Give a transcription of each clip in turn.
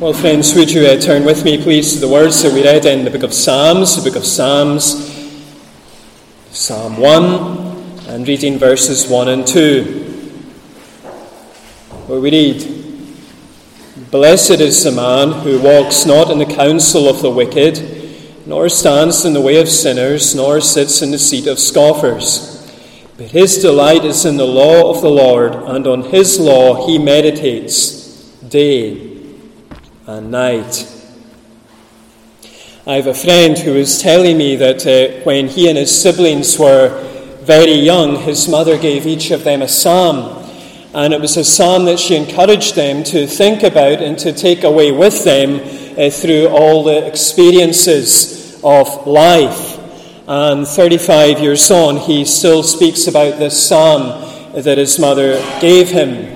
Well, friends, would you uh, turn with me, please, to the words that we read in the book of Psalms, the book of Psalms, Psalm 1, and reading verses 1 and 2, where we read Blessed is the man who walks not in the counsel of the wicked, nor stands in the way of sinners, nor sits in the seat of scoffers. But his delight is in the law of the Lord, and on his law he meditates day and night. I have a friend who was telling me that uh, when he and his siblings were very young, his mother gave each of them a psalm. And it was a psalm that she encouraged them to think about and to take away with them uh, through all the experiences of life. And 35 years on, he still speaks about this psalm that his mother gave him.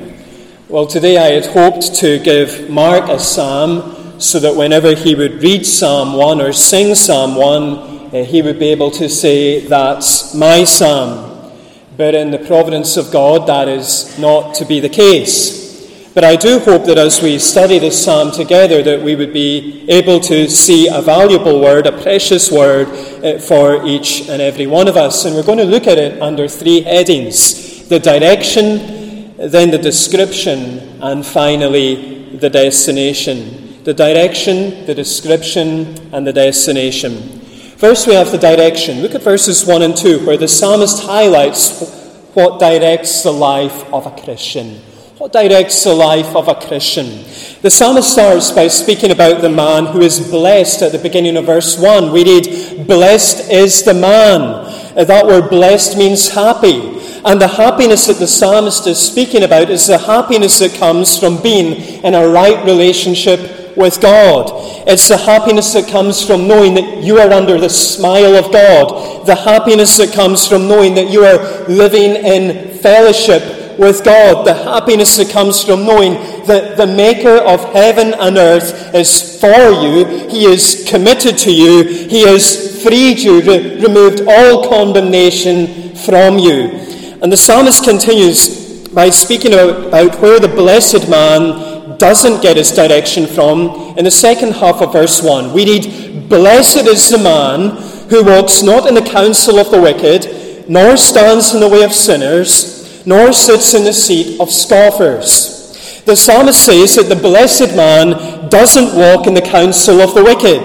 Well, today I had hoped to give Mark a psalm so that whenever he would read Psalm 1 or sing Psalm 1, uh, he would be able to say, That's my psalm. But in the providence of God, that is not to be the case. But I do hope that as we study this psalm together, that we would be able to see a valuable word, a precious word uh, for each and every one of us. And we're going to look at it under three headings the direction, then the description, and finally the destination. The direction, the description, and the destination. First, we have the direction. Look at verses 1 and 2, where the psalmist highlights what directs the life of a Christian. What directs the life of a Christian? The psalmist starts by speaking about the man who is blessed at the beginning of verse 1. We read, Blessed is the man. That word blessed means happy. And the happiness that the psalmist is speaking about is the happiness that comes from being in a right relationship with God. It's the happiness that comes from knowing that you are under the smile of God. The happiness that comes from knowing that you are living in fellowship with God. The happiness that comes from knowing that the Maker of heaven and earth is for you. He is committed to you. He has freed you, re- removed all condemnation from you. And the psalmist continues by speaking about where the blessed man doesn't get his direction from in the second half of verse 1. We read, Blessed is the man who walks not in the counsel of the wicked, nor stands in the way of sinners, nor sits in the seat of scoffers. The psalmist says that the blessed man doesn't walk in the counsel of the wicked.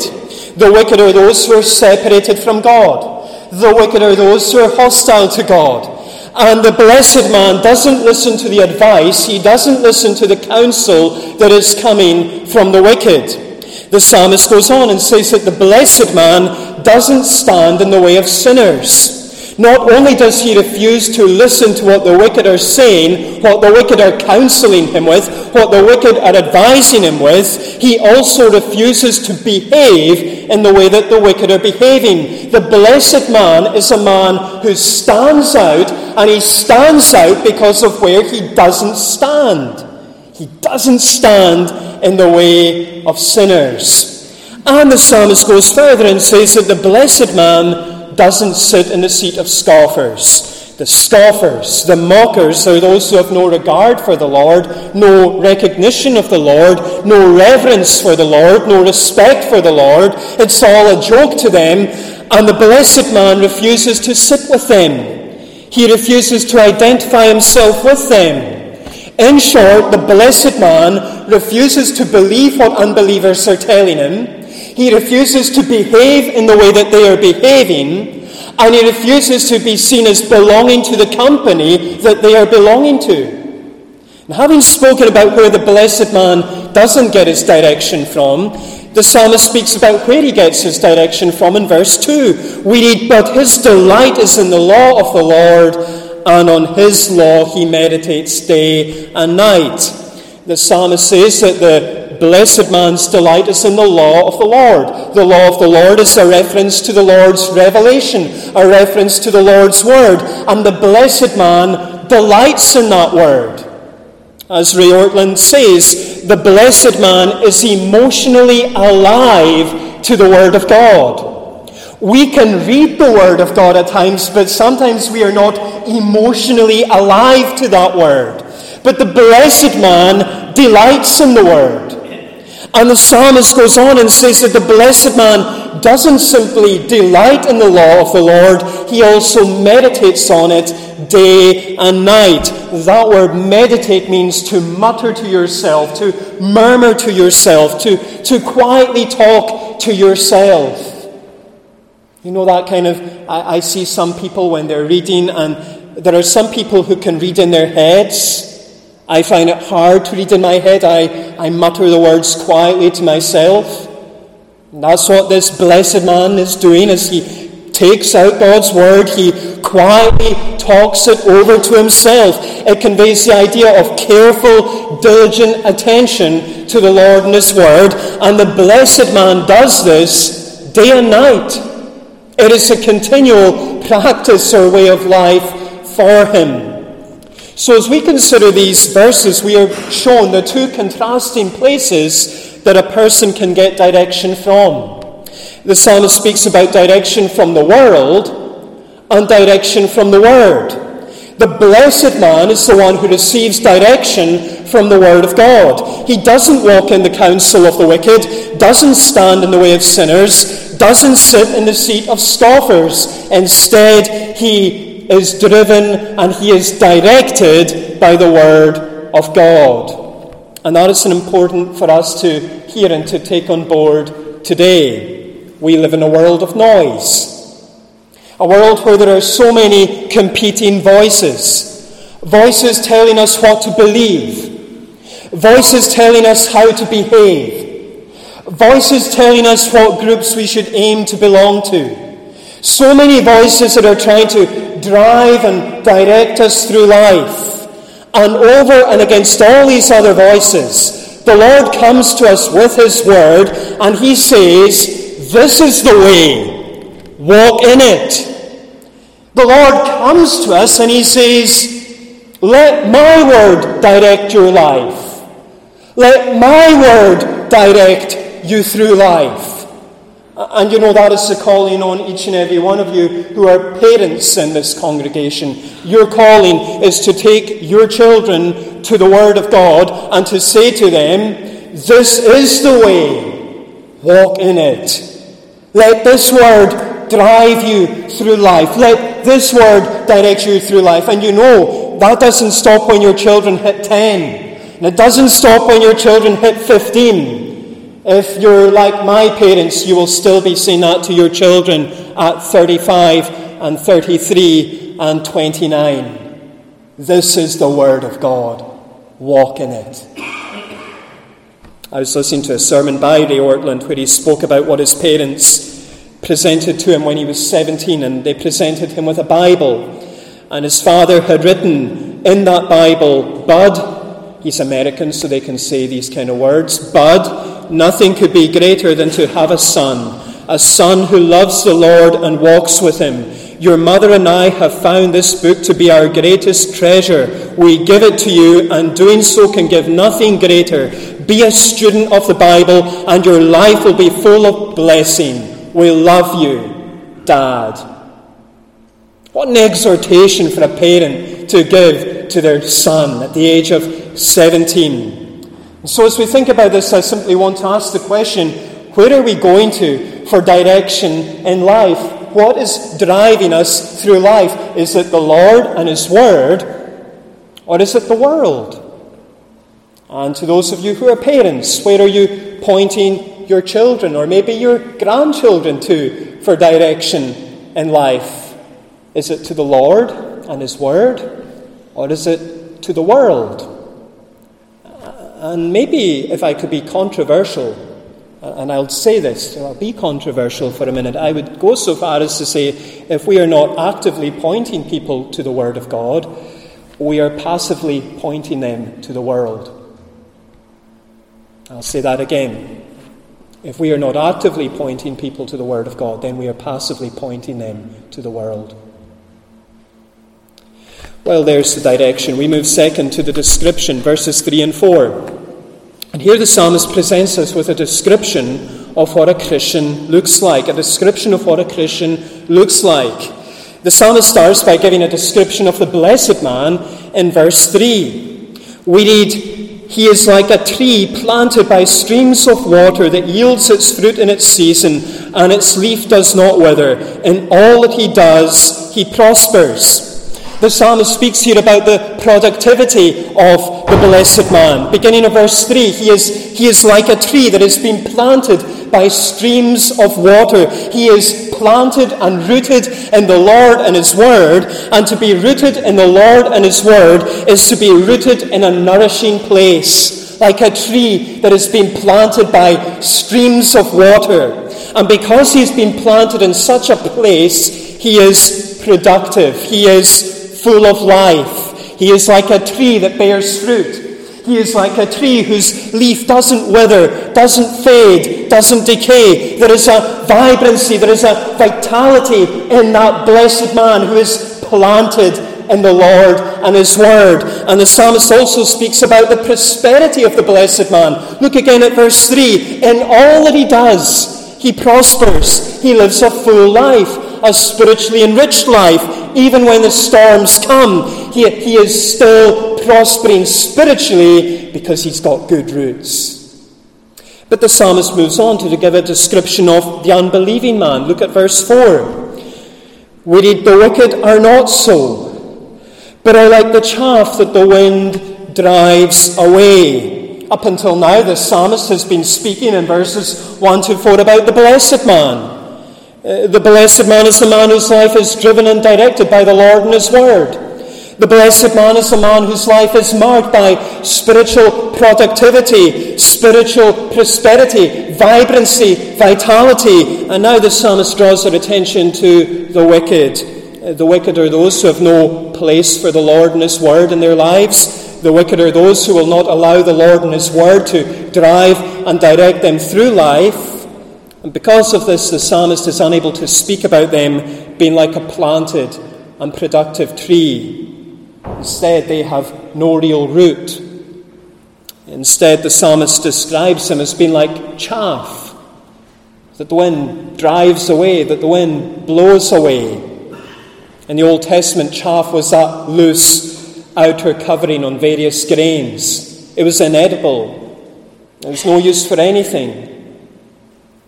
The wicked are those who are separated from God. The wicked are those who are hostile to God. And the blessed man doesn't listen to the advice, he doesn't listen to the counsel that is coming from the wicked. The psalmist goes on and says that the blessed man doesn't stand in the way of sinners. Not only does he refuse to listen to what the wicked are saying, what the wicked are counseling him with, what the wicked are advising him with, he also refuses to behave in the way that the wicked are behaving. The blessed man is a man who stands out, and he stands out because of where he doesn't stand. He doesn't stand in the way of sinners. And the psalmist goes further and says that the blessed man doesn't sit in the seat of scoffers. The scoffers, the mockers, are those who have no regard for the Lord, no recognition of the Lord, no reverence for the Lord, no respect for the Lord. It's all a joke to them, and the blessed man refuses to sit with them. He refuses to identify himself with them. In short, the blessed man refuses to believe what unbelievers are telling him. He refuses to behave in the way that they are behaving, and he refuses to be seen as belonging to the company that they are belonging to. And having spoken about where the blessed man doesn't get his direction from, the psalmist speaks about where he gets his direction from in verse 2. We read, But his delight is in the law of the Lord, and on his law he meditates day and night. The psalmist says that the blessed man's delight is in the law of the Lord. The law of the Lord is a reference to the Lord's revelation, a reference to the Lord's word, and the blessed man delights in that word. As Ray Ortlund says, the blessed man is emotionally alive to the Word of God. We can read the Word of God at times, but sometimes we are not emotionally alive to that Word. But the blessed man delights in the Word. And the psalmist goes on and says that the blessed man doesn't simply delight in the law of the Lord, he also meditates on it day and night. That word meditate means to mutter to yourself, to murmur to yourself, to, to quietly talk to yourself. You know that kind of, I, I see some people when they're reading, and there are some people who can read in their heads. I find it hard to read in my head. I, I mutter the words quietly to myself. And that's what this blessed man is doing as he takes out God's word, he quietly talks it over to himself. It conveys the idea of careful, diligent attention to the Lord and his word. And the blessed man does this day and night. It is a continual practice or way of life for him. So, as we consider these verses, we are shown the two contrasting places that a person can get direction from. The psalmist speaks about direction from the world and direction from the Word. The blessed man is the one who receives direction from the Word of God. He doesn't walk in the counsel of the wicked, doesn't stand in the way of sinners, doesn't sit in the seat of scoffers. Instead, he is driven and he is directed by the Word of God. And that is important for us to hear and to take on board today. We live in a world of noise, a world where there are so many competing voices. Voices telling us what to believe, voices telling us how to behave, voices telling us what groups we should aim to belong to. So many voices that are trying to drive and direct us through life. And over and against all these other voices, the Lord comes to us with His Word and He says, This is the way, walk in it. The Lord comes to us and He says, Let my Word direct your life. Let my Word direct you through life. And you know, that is the calling on each and every one of you who are parents in this congregation. Your calling is to take your children to the Word of God and to say to them, This is the way, walk in it. Let this Word drive you through life. Let this Word direct you through life. And you know, that doesn't stop when your children hit 10. And it doesn't stop when your children hit 15. If you're like my parents, you will still be saying that to your children at 35 and 33 and 29. This is the Word of God. Walk in it. I was listening to a sermon by Ray Ortlund where he spoke about what his parents presented to him when he was 17, and they presented him with a Bible. And his father had written in that Bible, Bud, he's American, so they can say these kind of words, Bud, nothing could be greater than to have a son, a son who loves the Lord and walks with him. Your mother and I have found this book to be our greatest treasure. We give it to you, and doing so can give nothing greater. Be a student of the Bible, and your life will be full of blessing. We love you, Dad. What an exhortation for a parent to give to their son at the age of 17. So, as we think about this, I simply want to ask the question where are we going to for direction in life? What is driving us through life? Is it the Lord and His Word, or is it the world? And to those of you who are parents, where are you pointing your children or maybe your grandchildren to for direction in life? Is it to the Lord and His Word, or is it to the world? And maybe if I could be controversial, uh, and I'll say this, I'll be controversial for a minute, I would go so far as to say if we are not actively pointing people to the Word of God, we are passively pointing them to the world. I'll say that again. If we are not actively pointing people to the Word of God, then we are passively pointing them to the world. Well, there's the direction. We move second to the description, verses 3 and 4. And here the psalmist presents us with a description of what a Christian looks like, a description of what a Christian looks like. The psalmist starts by giving a description of the blessed man in verse 3. We read, He is like a tree planted by streams of water that yields its fruit in its season, and its leaf does not wither. In all that he does, he prospers. The psalmist speaks here about the productivity of the blessed man. Beginning of verse 3, he is, he is like a tree that has been planted by streams of water. He is planted and rooted in the Lord and His Word. And to be rooted in the Lord and His Word is to be rooted in a nourishing place, like a tree that has been planted by streams of water. And because he's been planted in such a place, he is productive. He is full of life. He is like a tree that bears fruit. He is like a tree whose leaf doesn't wither, doesn't fade, doesn't decay. There is a vibrancy, there is a vitality in that blessed man who is planted in the Lord and His Word. And the psalmist also speaks about the prosperity of the blessed man. Look again at verse 3. In all that he does, he prospers, he lives a full life a spiritually enriched life. Even when the storms come, he, he is still prospering spiritually because he's got good roots. But the psalmist moves on to give a description of the unbelieving man. Look at verse 4. Indeed, the wicked are not so, but are like the chaff that the wind drives away. Up until now, the psalmist has been speaking in verses 1 to 4 about the blessed man. Uh, the blessed man is the man whose life is driven and directed by the Lord and His Word. The blessed man is the man whose life is marked by spiritual productivity, spiritual prosperity, vibrancy, vitality. And now the psalmist draws their attention to the wicked. Uh, the wicked are those who have no place for the Lord and His Word in their lives. The wicked are those who will not allow the Lord and His Word to drive and direct them through life. And because of this, the psalmist is unable to speak about them being like a planted and productive tree. Instead, they have no real root. Instead, the psalmist describes them as being like chaff that the wind drives away, that the wind blows away. In the Old Testament, chaff was that loose outer covering on various grains. It was inedible, it was no use for anything.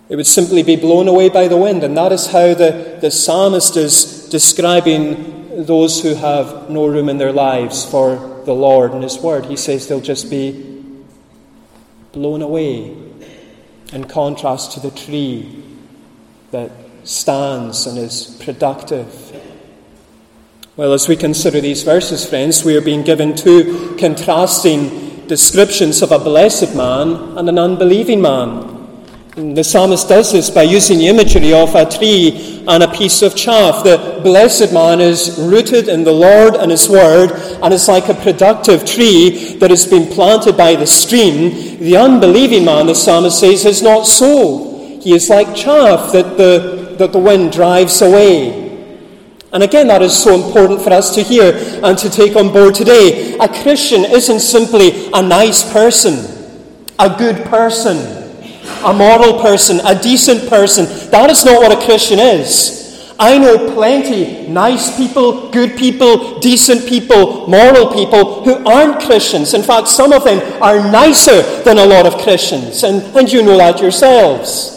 It would simply be blown away by the wind. And that is how the, the psalmist is describing those who have no room in their lives for the Lord and His Word. He says they'll just be blown away in contrast to the tree that stands and is productive. Well, as we consider these verses, friends, we are being given two contrasting descriptions of a blessed man and an unbelieving man. The psalmist does this by using the imagery of a tree and a piece of chaff. The blessed man is rooted in the Lord and His Word and is like a productive tree that has been planted by the stream. The unbelieving man, the psalmist says, is not so. He is like chaff that the, that the wind drives away. And again, that is so important for us to hear and to take on board today. A Christian isn't simply a nice person, a good person a moral person, a decent person. That is not what a Christian is. I know plenty nice people, good people, decent people, moral people who aren't Christians. In fact, some of them are nicer than a lot of Christians, and, and you know that yourselves.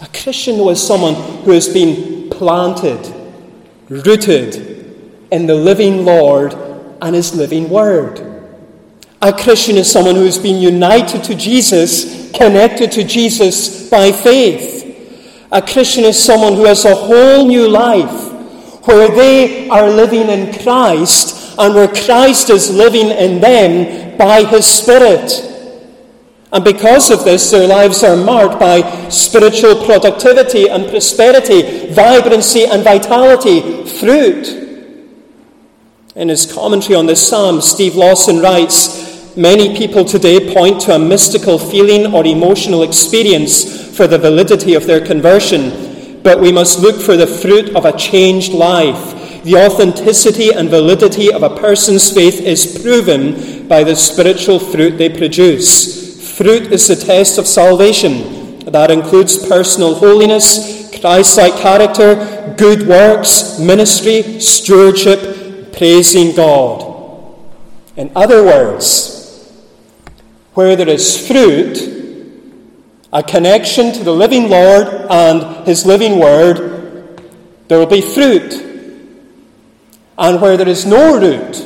A Christian is someone who has been planted, rooted in the living Lord and His living Word. A Christian is someone who has been united to Jesus, connected to Jesus by faith. A Christian is someone who has a whole new life where they are living in Christ and where Christ is living in them by His Spirit. And because of this, their lives are marked by spiritual productivity and prosperity, vibrancy and vitality, fruit. In his commentary on this psalm, Steve Lawson writes Many people today point to a mystical feeling or emotional experience for the validity of their conversion, but we must look for the fruit of a changed life. The authenticity and validity of a person's faith is proven by the spiritual fruit they produce. Fruit is the test of salvation. That includes personal holiness, Christ like character, good works, ministry, stewardship, praising God. In other words, where there is fruit, a connection to the living Lord and His living Word, there will be fruit. And where there is no root,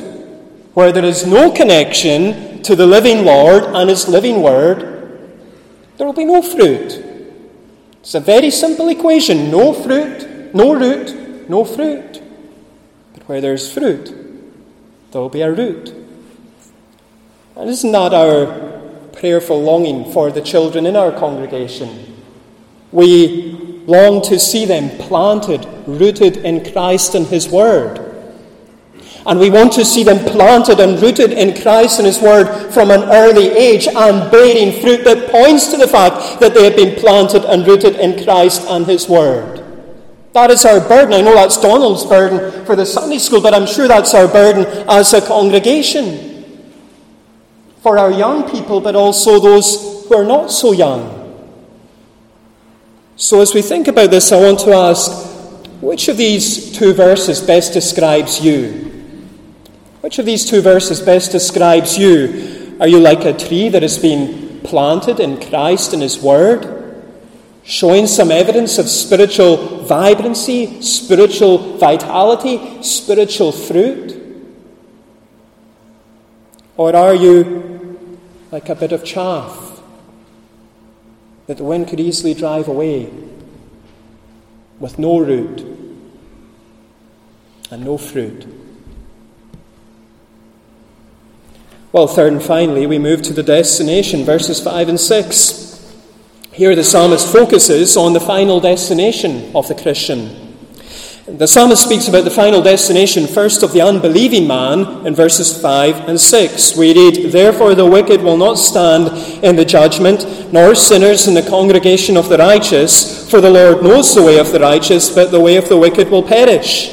where there is no connection to the living Lord and His living Word, there will be no fruit. It's a very simple equation no fruit, no root, no fruit. But where there's fruit, there will be a root. And isn't that our prayerful longing for the children in our congregation. We long to see them planted, rooted in Christ and His Word. And we want to see them planted and rooted in Christ and His Word from an early age and bearing fruit that points to the fact that they have been planted and rooted in Christ and His Word. That is our burden. I know that's Donald's burden for the Sunday school, but I'm sure that's our burden as a congregation for our young people, but also those who are not so young. So, as we think about this, I want to ask which of these two verses best describes you? Which of these two verses best describes you? Are you like a tree that has been planted in Christ and His Word, showing some evidence of spiritual vibrancy, spiritual vitality, spiritual fruit? Or are you like a bit of chaff that the wind could easily drive away with no root and no fruit. Well, third and finally, we move to the destination, verses 5 and 6. Here the psalmist focuses on the final destination of the Christian. The psalmist speaks about the final destination first of the unbelieving man in verses 5 and 6. We read, Therefore the wicked will not stand in the judgment, nor sinners in the congregation of the righteous, for the Lord knows the way of the righteous, but the way of the wicked will perish.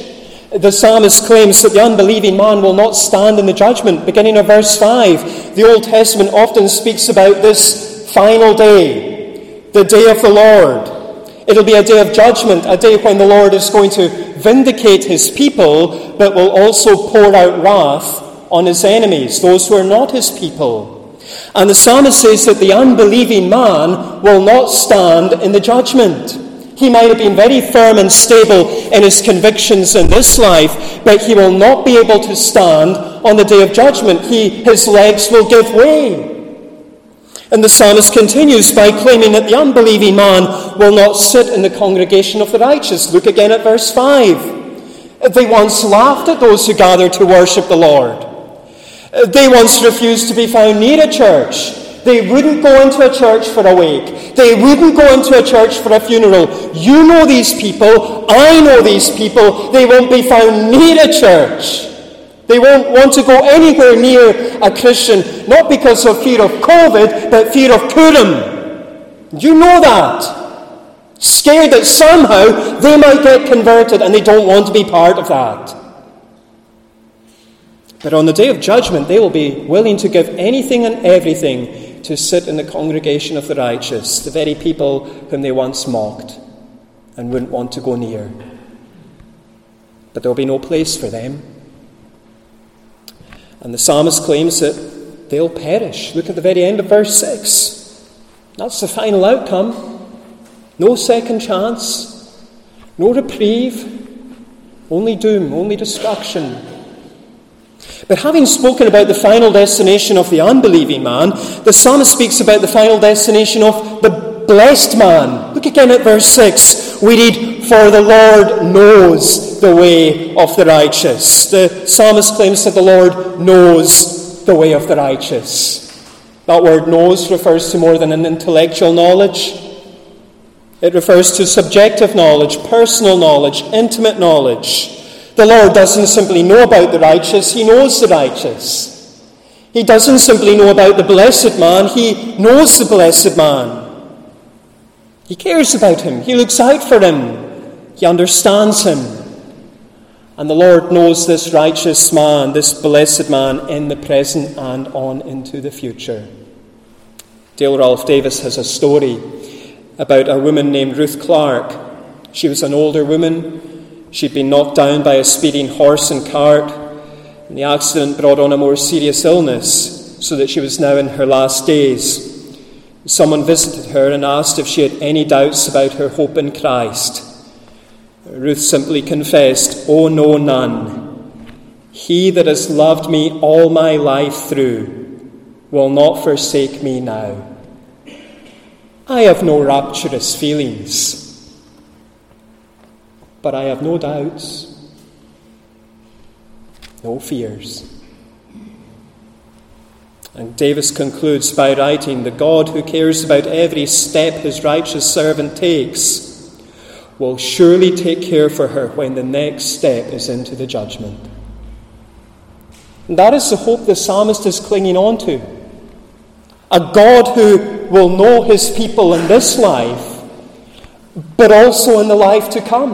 The psalmist claims that the unbelieving man will not stand in the judgment. Beginning of verse 5, the Old Testament often speaks about this final day, the day of the Lord. It'll be a day of judgment, a day when the Lord is going to vindicate his people, but will also pour out wrath on his enemies, those who are not his people. And the psalmist says that the unbelieving man will not stand in the judgment. He might have been very firm and stable in his convictions in this life, but he will not be able to stand on the day of judgment. He, his legs will give way. And the psalmist continues by claiming that the unbelieving man will not sit in the congregation of the righteous. Look again at verse 5. They once laughed at those who gathered to worship the Lord. They once refused to be found near a church. They wouldn't go into a church for a wake. They wouldn't go into a church for a funeral. You know these people. I know these people. They won't be found near a church. They won't want to go anywhere near a Christian, not because of fear of COVID, but fear of Purim. You know that. Scared that somehow they might get converted and they don't want to be part of that. But on the day of judgment, they will be willing to give anything and everything to sit in the congregation of the righteous, the very people whom they once mocked and wouldn't want to go near. But there will be no place for them. And the psalmist claims that they'll perish. Look at the very end of verse 6. That's the final outcome. No second chance, no reprieve, only doom, only destruction. But having spoken about the final destination of the unbelieving man, the psalmist speaks about the final destination of the blessed man. Look again at verse 6. We read, For the Lord knows the way of the righteous. The psalmist claims that the Lord knows the way of the righteous. That word knows refers to more than an intellectual knowledge. It refers to subjective knowledge, personal knowledge, intimate knowledge. The Lord doesn't simply know about the righteous, He knows the righteous. He doesn't simply know about the blessed man, He knows the blessed man. He cares about him, He looks out for him, He understands him. And the Lord knows this righteous man, this blessed man, in the present and on into the future. Dale Ralph Davis has a story about a woman named Ruth Clark. She was an older woman. She'd been knocked down by a speeding horse and cart. and the accident brought on a more serious illness, so that she was now in her last days. Someone visited her and asked if she had any doubts about her hope in Christ. Ruth simply confessed, Oh, no, none. He that has loved me all my life through will not forsake me now. I have no rapturous feelings, but I have no doubts, no fears. And Davis concludes by writing The God who cares about every step his righteous servant takes will surely take care for her when the next step is into the judgment. And that is the hope the psalmist is clinging on to. A God who will know his people in this life, but also in the life to come.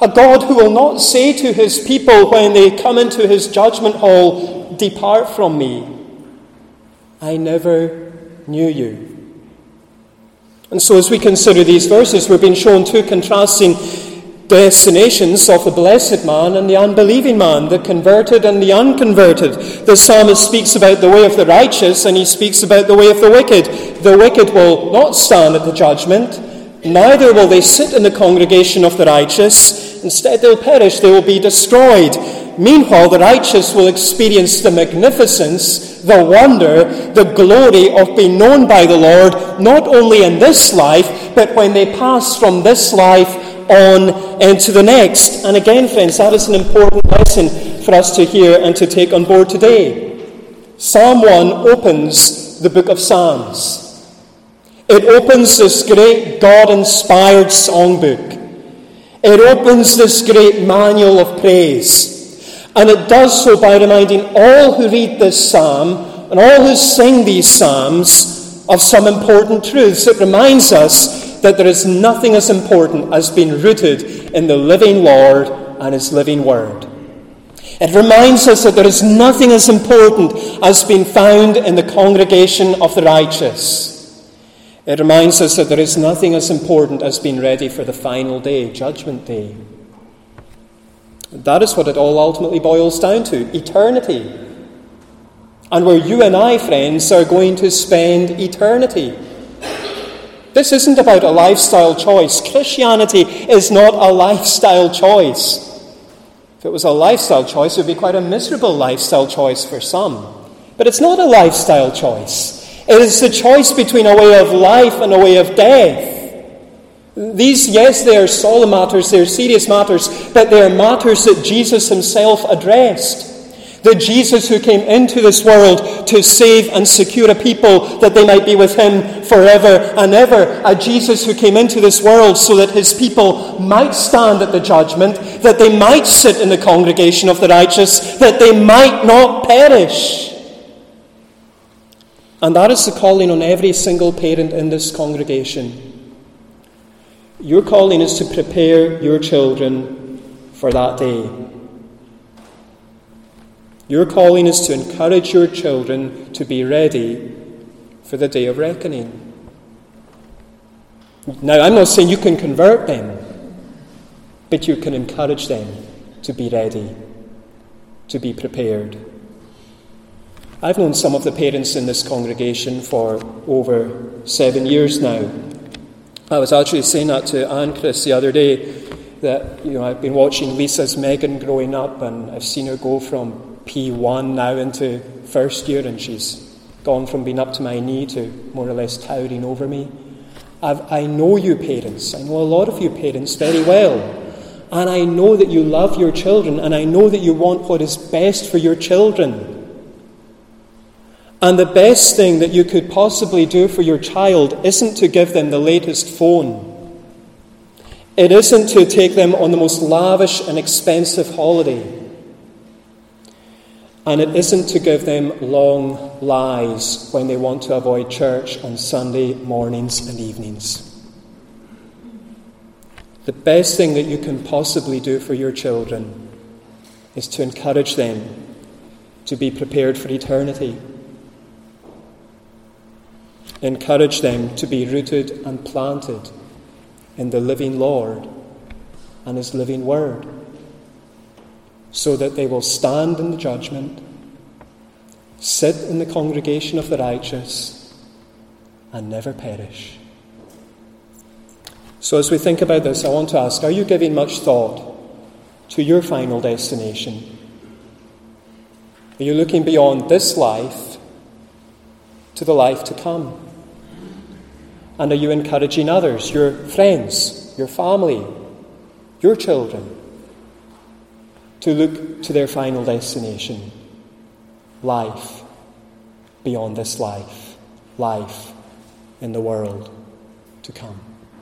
A God who will not say to his people when they come into his judgment hall, Depart from me. I never knew you. And so, as we consider these verses, we're being shown two contrasting destinations of the blessed man and the unbelieving man, the converted and the unconverted. The psalmist speaks about the way of the righteous and he speaks about the way of the wicked. The wicked will not stand at the judgment, neither will they sit in the congregation of the righteous. Instead, they'll perish, they will be destroyed. Meanwhile, the righteous will experience the magnificence, the wonder, the glory of being known by the Lord, not only in this life, but when they pass from this life on into the next. And again, friends, that is an important lesson for us to hear and to take on board today. Psalm 1 opens the book of Psalms. It opens this great God inspired songbook. It opens this great manual of praise. And it does so by reminding all who read this psalm and all who sing these psalms of some important truths. It reminds us that there is nothing as important as being rooted in the living Lord and His living Word. It reminds us that there is nothing as important as being found in the congregation of the righteous. It reminds us that there is nothing as important as being ready for the final day, Judgment Day. That is what it all ultimately boils down to eternity. And where you and I, friends, are going to spend eternity. This isn't about a lifestyle choice. Christianity is not a lifestyle choice. If it was a lifestyle choice, it would be quite a miserable lifestyle choice for some. But it's not a lifestyle choice. It is the choice between a way of life and a way of death. These, yes, they are solemn matters, they are serious matters, but they are matters that Jesus himself addressed. The Jesus who came into this world to save and secure a people that they might be with him forever and ever. A Jesus who came into this world so that his people might stand at the judgment, that they might sit in the congregation of the righteous, that they might not perish. And that is the calling on every single parent in this congregation. Your calling is to prepare your children for that day. Your calling is to encourage your children to be ready for the day of reckoning. Now, I'm not saying you can convert them, but you can encourage them to be ready, to be prepared. I've known some of the parents in this congregation for over seven years now. I was actually saying that to Anne Chris the other day that you know I've been watching Lisa's Megan growing up, and I've seen her go from P1 now into first year, and she's gone from being up to my knee to more or less towering over me. I've, I know you parents. I know a lot of you parents very well. And I know that you love your children, and I know that you want what is best for your children. And the best thing that you could possibly do for your child isn't to give them the latest phone. It isn't to take them on the most lavish and expensive holiday. And it isn't to give them long lies when they want to avoid church on Sunday mornings and evenings. The best thing that you can possibly do for your children is to encourage them to be prepared for eternity Encourage them to be rooted and planted in the living Lord and His living Word. so that they will stand in the judgment, sit in the congregation of the righteous, and never perish. So, as we think about this, I want to ask are you giving much thought to your final destination? Are you looking beyond this life to the life to come? And are you encouraging others, your friends, your family, your children, to look to their final destination life beyond this life, life in the world to come?